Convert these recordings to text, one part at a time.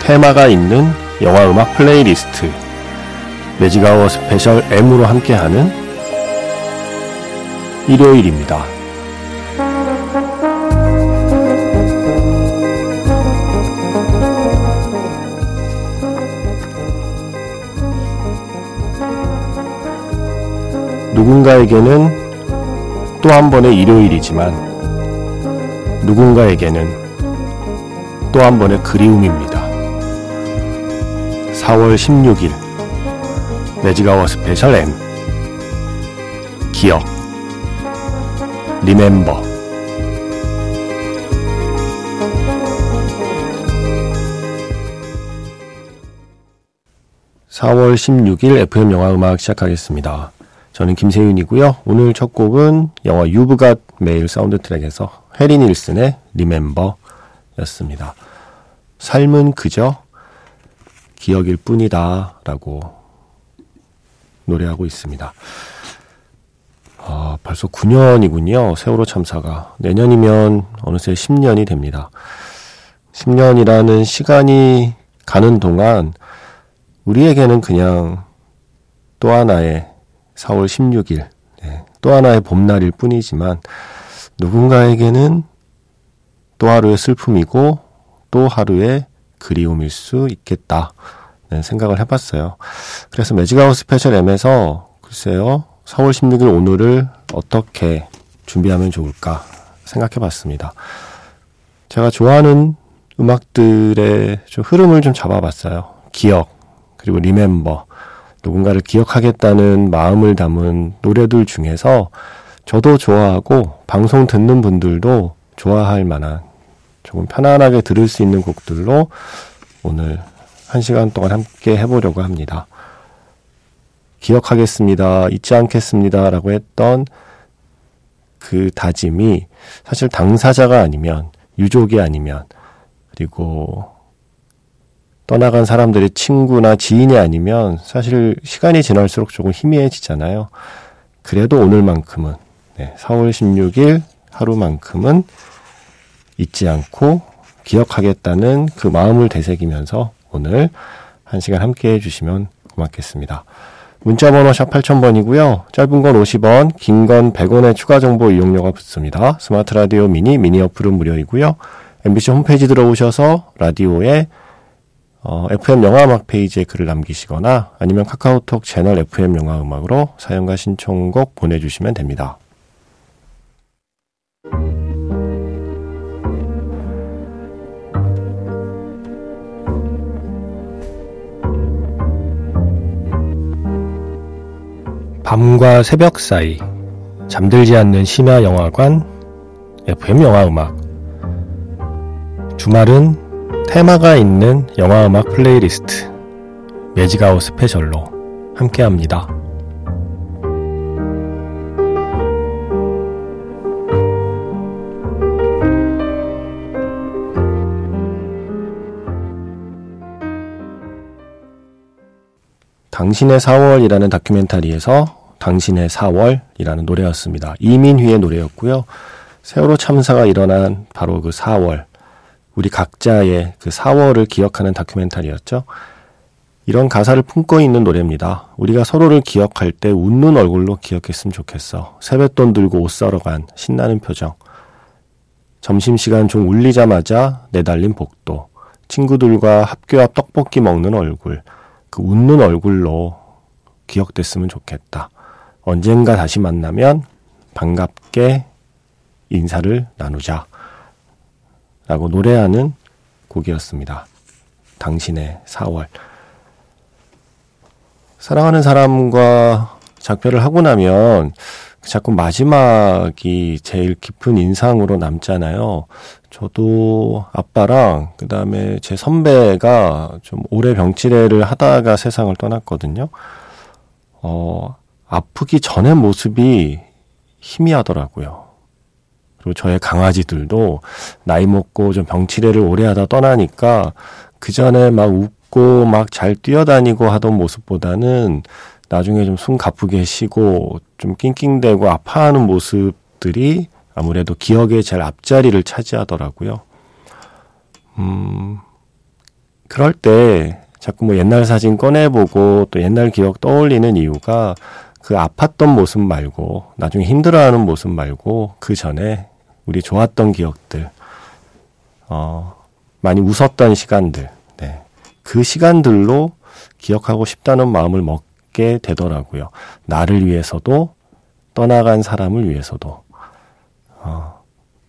테마가 있는 영화 음악 플레이리스트 매직아워 스페셜 M으로 함께하는 일요일입니다. 누군가에게는 또 한 번의 일요일이지만 누군가에게는 또 한 번의 그리움입니다. 4월 16일 Magic Hour Special M 기억 Remember 4월 16일 FM 영화 음악 시작하겠습니다. 저는 김세윤이고요. 오늘 첫 곡은 영화 You've Got Mail 사운드 트랙에서 해리 닐슨의 Remember였습니다. 삶은 그저 기억일 뿐이다 라고 노래하고 있습니다. 아, 벌써 9년이군요. 세월호 참사가. 내년이면 어느새 10년이 됩니다. 10년이라는 시간이 가는 동안 우리에게는 그냥 또 하나의 4월 16일, 네, 또 하나의 봄날일 뿐이지만 누군가에게는 또 하루의 슬픔이고 또 하루의 그리움일 수 있겠다. 네, 생각을 해봤어요. 그래서 Magic Hour Special M에서 글쎄요, 4월 16일 오늘을 어떻게 준비하면 좋을까 생각해봤습니다. 제가 좋아하는 음악들의 좀 흐름을 좀 잡아봤어요. 기억, 그리고 Remember, 누군가를 기억하겠다는 마음을 담은 노래들 중에서 저도 좋아하고 방송 듣는 분들도 좋아할 만한 조금 편안하게 들을 수 있는 곡들로 오늘 한 시간 동안 함께 해보려고 합니다. 기억하겠습니다. 잊지 않겠습니다. 라고 했던 그 다짐이 사실 당사자가 아니면, 유족이 아니면, 그리고 떠나간 사람들의 친구나 지인이 아니면 사실 시간이 지날수록 조금 희미해지잖아요. 그래도 오늘만큼은, 네, 4월 16일 하루만큼은 잊지 않고 기억하겠다는 그 마음을 되새기면서 오늘 한 시간 함께 해주시면 고맙겠습니다. 문자번호 샵 8000번이고요. 짧은 건 50원, 긴 건 100원의 추가 정보 이용료가 붙습니다. 스마트 라디오 미니, 미니 어플은 무료이고요. MBC 홈페이지 들어오셔서 라디오에 어, FM 영화 음악 페이지에 글을 남기시거나 아니면 카카오톡 채널 FM 영화 음악으로 사연과 신청곡 보내주시면 됩니다. 밤과 새벽 사이 잠들지 않는 심야 영화관 FM 영화 음악 주말은 테마가 있는 영화 음악 playlist Magic Hour Special로 함께 합니다. 당신의 4월이라는 다큐멘터리에서 당신의 4월이라는 노래였습니다. 이민휘의 노래였고요. 세월호 참사가 일어난 바로 그 4월, 우리 각자의 그 4월을 기억하는 다큐멘터리였죠. 이런 가사를 품고 있는 노래입니다. 우리가 서로를 기억할 때 웃는 얼굴로 기억했으면 좋겠어. 세뱃돈 들고 옷 사러 간 신나는 표정. 점심시간 좀 울리자마자 내달린 복도. 친구들과 학교 앞 떡볶이 먹는 얼굴. 그 웃는 얼굴로 기억됐으면 좋겠다. 언젠가 다시 만나면 반갑게 인사를 나누자. 라고 노래하는 곡이었습니다. 당신의 4월. 사랑하는 사람과 작별을 하고 나면 자꾸 마지막이 제일 깊은 인상으로 남잖아요. 저도 아빠랑 그 다음에 제 선배가 좀 오래 병치레를 하다가 세상을 떠났거든요. 어, 아프기 전의 모습이 희미하더라고요. 그리고 저의 강아지들도 나이 먹고 좀 병치레를 오래 하다 떠나니까 그 전에 막 웃고 막 잘 뛰어다니고 하던 모습보다는 나중에 좀 숨 가쁘게 쉬고 좀 낑낑대고 아파하는 모습들이 아무래도 기억의 제일 앞자리를 차지하더라고요. 음, 그럴 때 자꾸 뭐 옛날 사진 꺼내보고 또 옛날 기억 떠올리는 이유가 그 아팠던 모습 말고 나중에 힘들어하는 모습 말고 그 전에 우리 좋았던 기억들, 어, 많이 웃었던 시간들, 네. 그 시간들로 기억하고 싶다는 마음을 먹게 되더라고요. 나를 위해서도 떠나간 사람을 위해서도 어,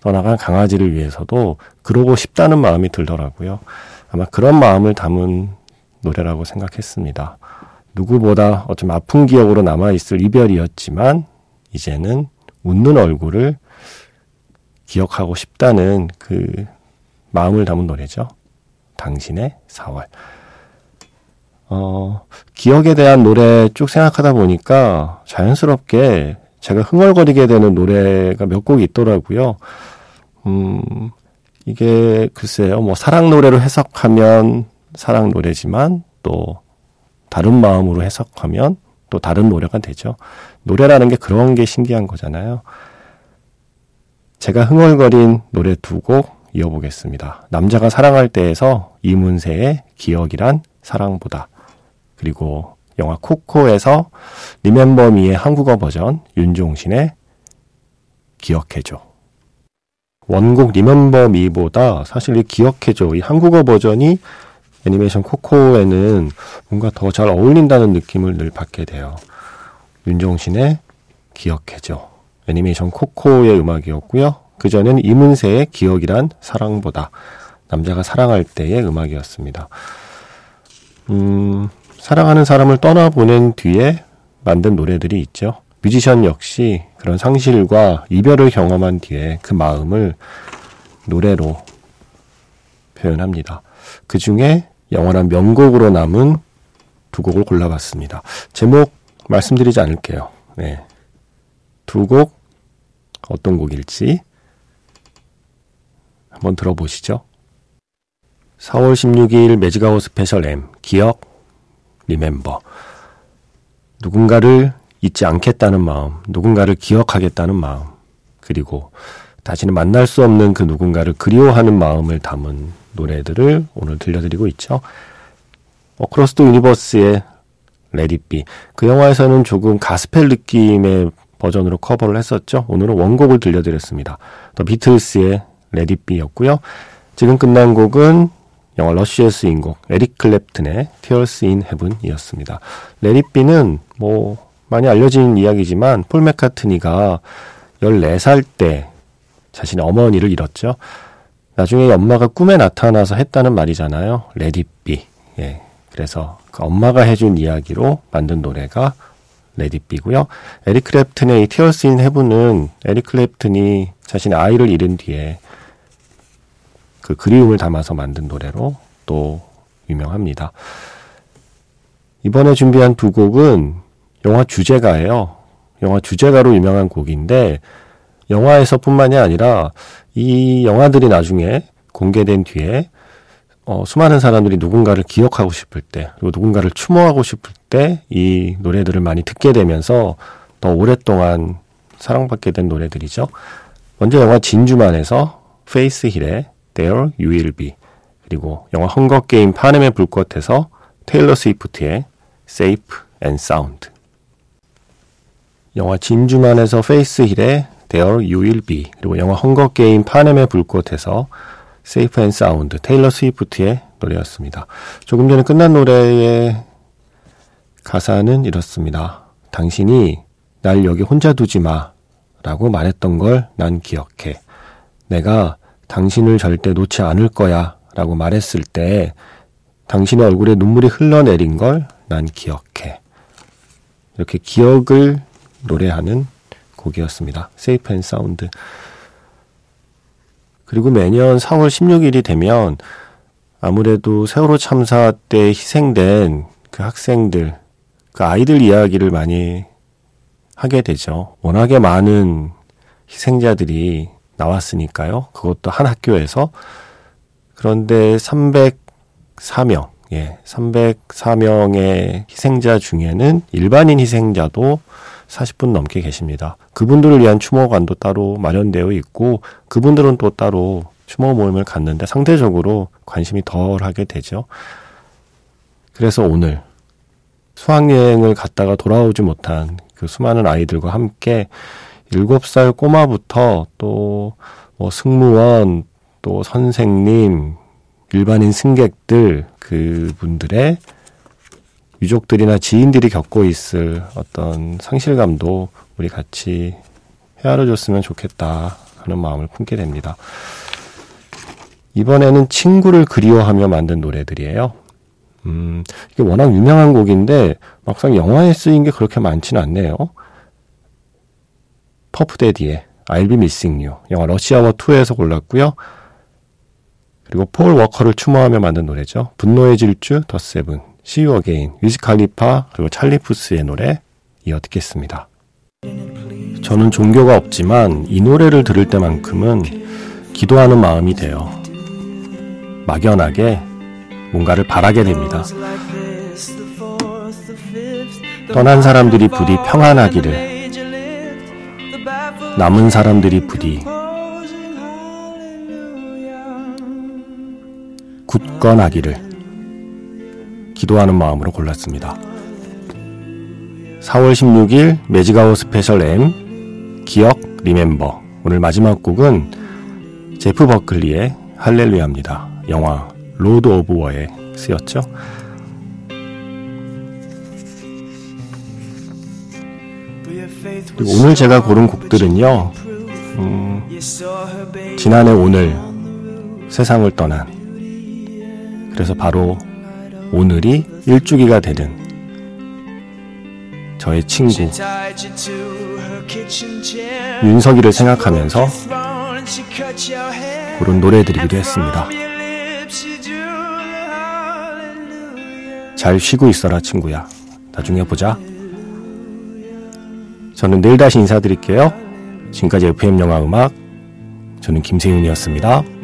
떠나간 강아지를 위해서도 그러고 싶다는 마음이 들더라고요. 아마 그런 마음을 담은 노래라고 생각했습니다. 누구보다 어쩜 아픈 기억으로 남아있을 이별이었지만, 이제는 웃는 얼굴을 기억하고 싶다는 그 마음을 담은 노래죠. 당신의 4월. 어, 기억에 대한 노래 쭉 생각하다 보니까 자연스럽게 제가 흥얼거리게 되는 노래가 몇곡 있더라고요. 음, 이게 글쎄요, 뭐 사랑 노래로 해석하면 사랑 노래지만 또 다른 마음으로 해석하면 또 다른 노래가 되죠. 노래라는 게 그런 게 신기한 거잖아요. 제가 흥얼거린 노래 두 곡 이어보겠습니다. 남자가 사랑할 때에서 이문세의 기억이란 사랑보다 그리고 영화 코코에서 리멤버 미의 한국어 버전 윤종신의 기억해줘. 원곡 리멤버 미보다 사실 이 기억해줘 이 한국어 버전이 애니메이션 코코에는 뭔가 더 잘 어울린다는 느낌을 늘 받게 돼요. 윤종신의 기억해줘. 애니메이션 코코의 음악이었고요. 그 전엔 이문세의 기억이란 사랑보다 남자가 사랑할 때의 음악이었습니다. 음, 사랑하는 사람을 떠나보낸 뒤에 만든 노래들이 있죠. 뮤지션 역시 그런 상실과 이별을 경험한 뒤에 그 마음을 노래로 표현합니다. 그 중에 영원한 명곡으로 남은 두 곡을 골라봤습니다. 제목 말씀드리지 않을게요. 네. 두 곡 어떤 곡일지 한번 들어보시죠. 4월 16일 Magic Hour Special M 기억 Remember. 누군가를 잊지 않겠다는 마음, 누군가를 기억하겠다는 마음, 그리고 다시는 만날 수 없는 그 누군가를 그리워하는 마음을 담은 노래들을 오늘 들려드리고 있죠. Across the Universe의 Let It Be. 그 영화에서는 조금 가스펠 느낌의 버전으로 커버를 했었죠. 오늘은 원곡을 들려드렸습니다. 더 비틀스의 Let It Be였고요. 지금 끝난 곡은 영화 Rush에 쓰인 곡 에릭 클랩튼의 Tears in Heaven이었습니다. Let It Be는 뭐 많이 알려진 이야기지만 폴 맥카트니가 14살 때 자신의 어머니를 잃었죠. 나중에 엄마가 꿈에 나타나서 했다는 말이잖아요. Let It Be. 예. 그래서 그 엄마가 해준 이야기로 만든 노래가 레디비고요. 에릭 클랩튼의 이 Tears in Heaven은 에릭 클랩튼이 자신의 아이를 잃은 뒤에 그 그리움을 담아서 만든 노래로 또 유명합니다. 이번에 준비한 두 곡은 영화 주제가예요. 영화 주제가로 유명한 곡인데 영화에서뿐만이 아니라 이 영화들이 나중에 공개된 뒤에 어, 수많은 사람들이 누군가를 기억하고 싶을 때 그리고 누군가를 추모하고 싶을 때 이 노래들을 많이 듣게 되면서 더 오랫동안 사랑받게 된 노래들이죠. 먼저 영화 진주만에서 페이스 힐의 There You Will Be 그리고 영화 Hunger Game 파넴의 불꽃에서 테일러 스위프트의 Safe and Sound 영화 진주만에서 페이스 힐의 There You Will Be 그리고 영화 Hunger Game 파넴의 불꽃에서 Safe and Sound 테일러 스위프트의 노래였습니다. 조금 전에 끝난 노래의 가사는 이렇습니다. 당신이 날 여기 혼자 두지 마 라고 말했던 걸 난 기억해. 내가 당신을 절대 놓지 않을 거야 라고 말했을 때 당신의 얼굴에 눈물이 흘러내린 걸 난 기억해. 이렇게 기억을 노래하는 곡이었습니다. Safe and Sound. 그리고 매년 4월 16일이 되면 아무래도 세월호 참사 때 희생된 그 학생들, 그 아이들 이야기를 많이 하게 되죠. 워낙에 많은 희생자들이 나왔으니까요. 그것도 한 학교에서. 그런데 304명, 예, 304명의 희생자 중에는 일반인 희생자도 40분 넘게 계십니다. 그분들을 위한 추모관도 따로 마련되어 있고 그분들은 또 따로 추모 모임을 갖는데 상대적으로 관심이 덜 하게 되죠. 그래서 오늘 수학여행을 갔다가 돌아오지 못한 그 수많은 아이들과 함께 7살 꼬마부터 또 뭐 승무원, 또 선생님, 일반인 승객들, 그분들의 유족들이나 지인들이 겪고 있을 어떤 상실감도 우리 같이 헤아려 줬으면 좋겠다 하는 마음을 품게 됩니다. 이번에는 친구를 그리워하며 만든 노래들이에요. 음, 이게 워낙 유명한 곡인데 막상 영화에 쓰인 게 그렇게 많지는 않네요. 퍼프 대디의 I'll be missing you. 영화 Rush Hour 2에서 골랐고요. 그리고 폴 워커를 추모하며 만든 노래죠. 분노의 질주 The Seven. See You Again, 위즈 칼리파 그리고 찰리 푸스의 노래 이어 듣겠습니다. 저는 종교가 없지만 이 노래를 들을 때만큼은 기도하는 마음이 돼요. 막연하게 뭔가를 바라게 됩니다. 떠난 사람들이 부디 평안하기를, 남은 사람들이 부디 굳건하기를, 기도하는 마음으로 골랐습니다. 4월 16일 Magic Hour Special M 기억 Remember 오늘 마지막 곡은 제프 버클리의 할렐루야입니다. 영화 Lord of War에 쓰였죠. 오늘 제가 고른 곡들은요. 음, 지난해 오늘 세상을 떠난 그래서 바로 오늘이 일주기가 되는 저의 친구 윤석이를 생각하면서 그런 노래드리기도 했습니다. 잘 쉬고 있어라 친구야. 나중에 보자. 저는 내일 다시 인사드릴게요. 지금까지 FM 영화 음악 저는 김세윤이었습니다.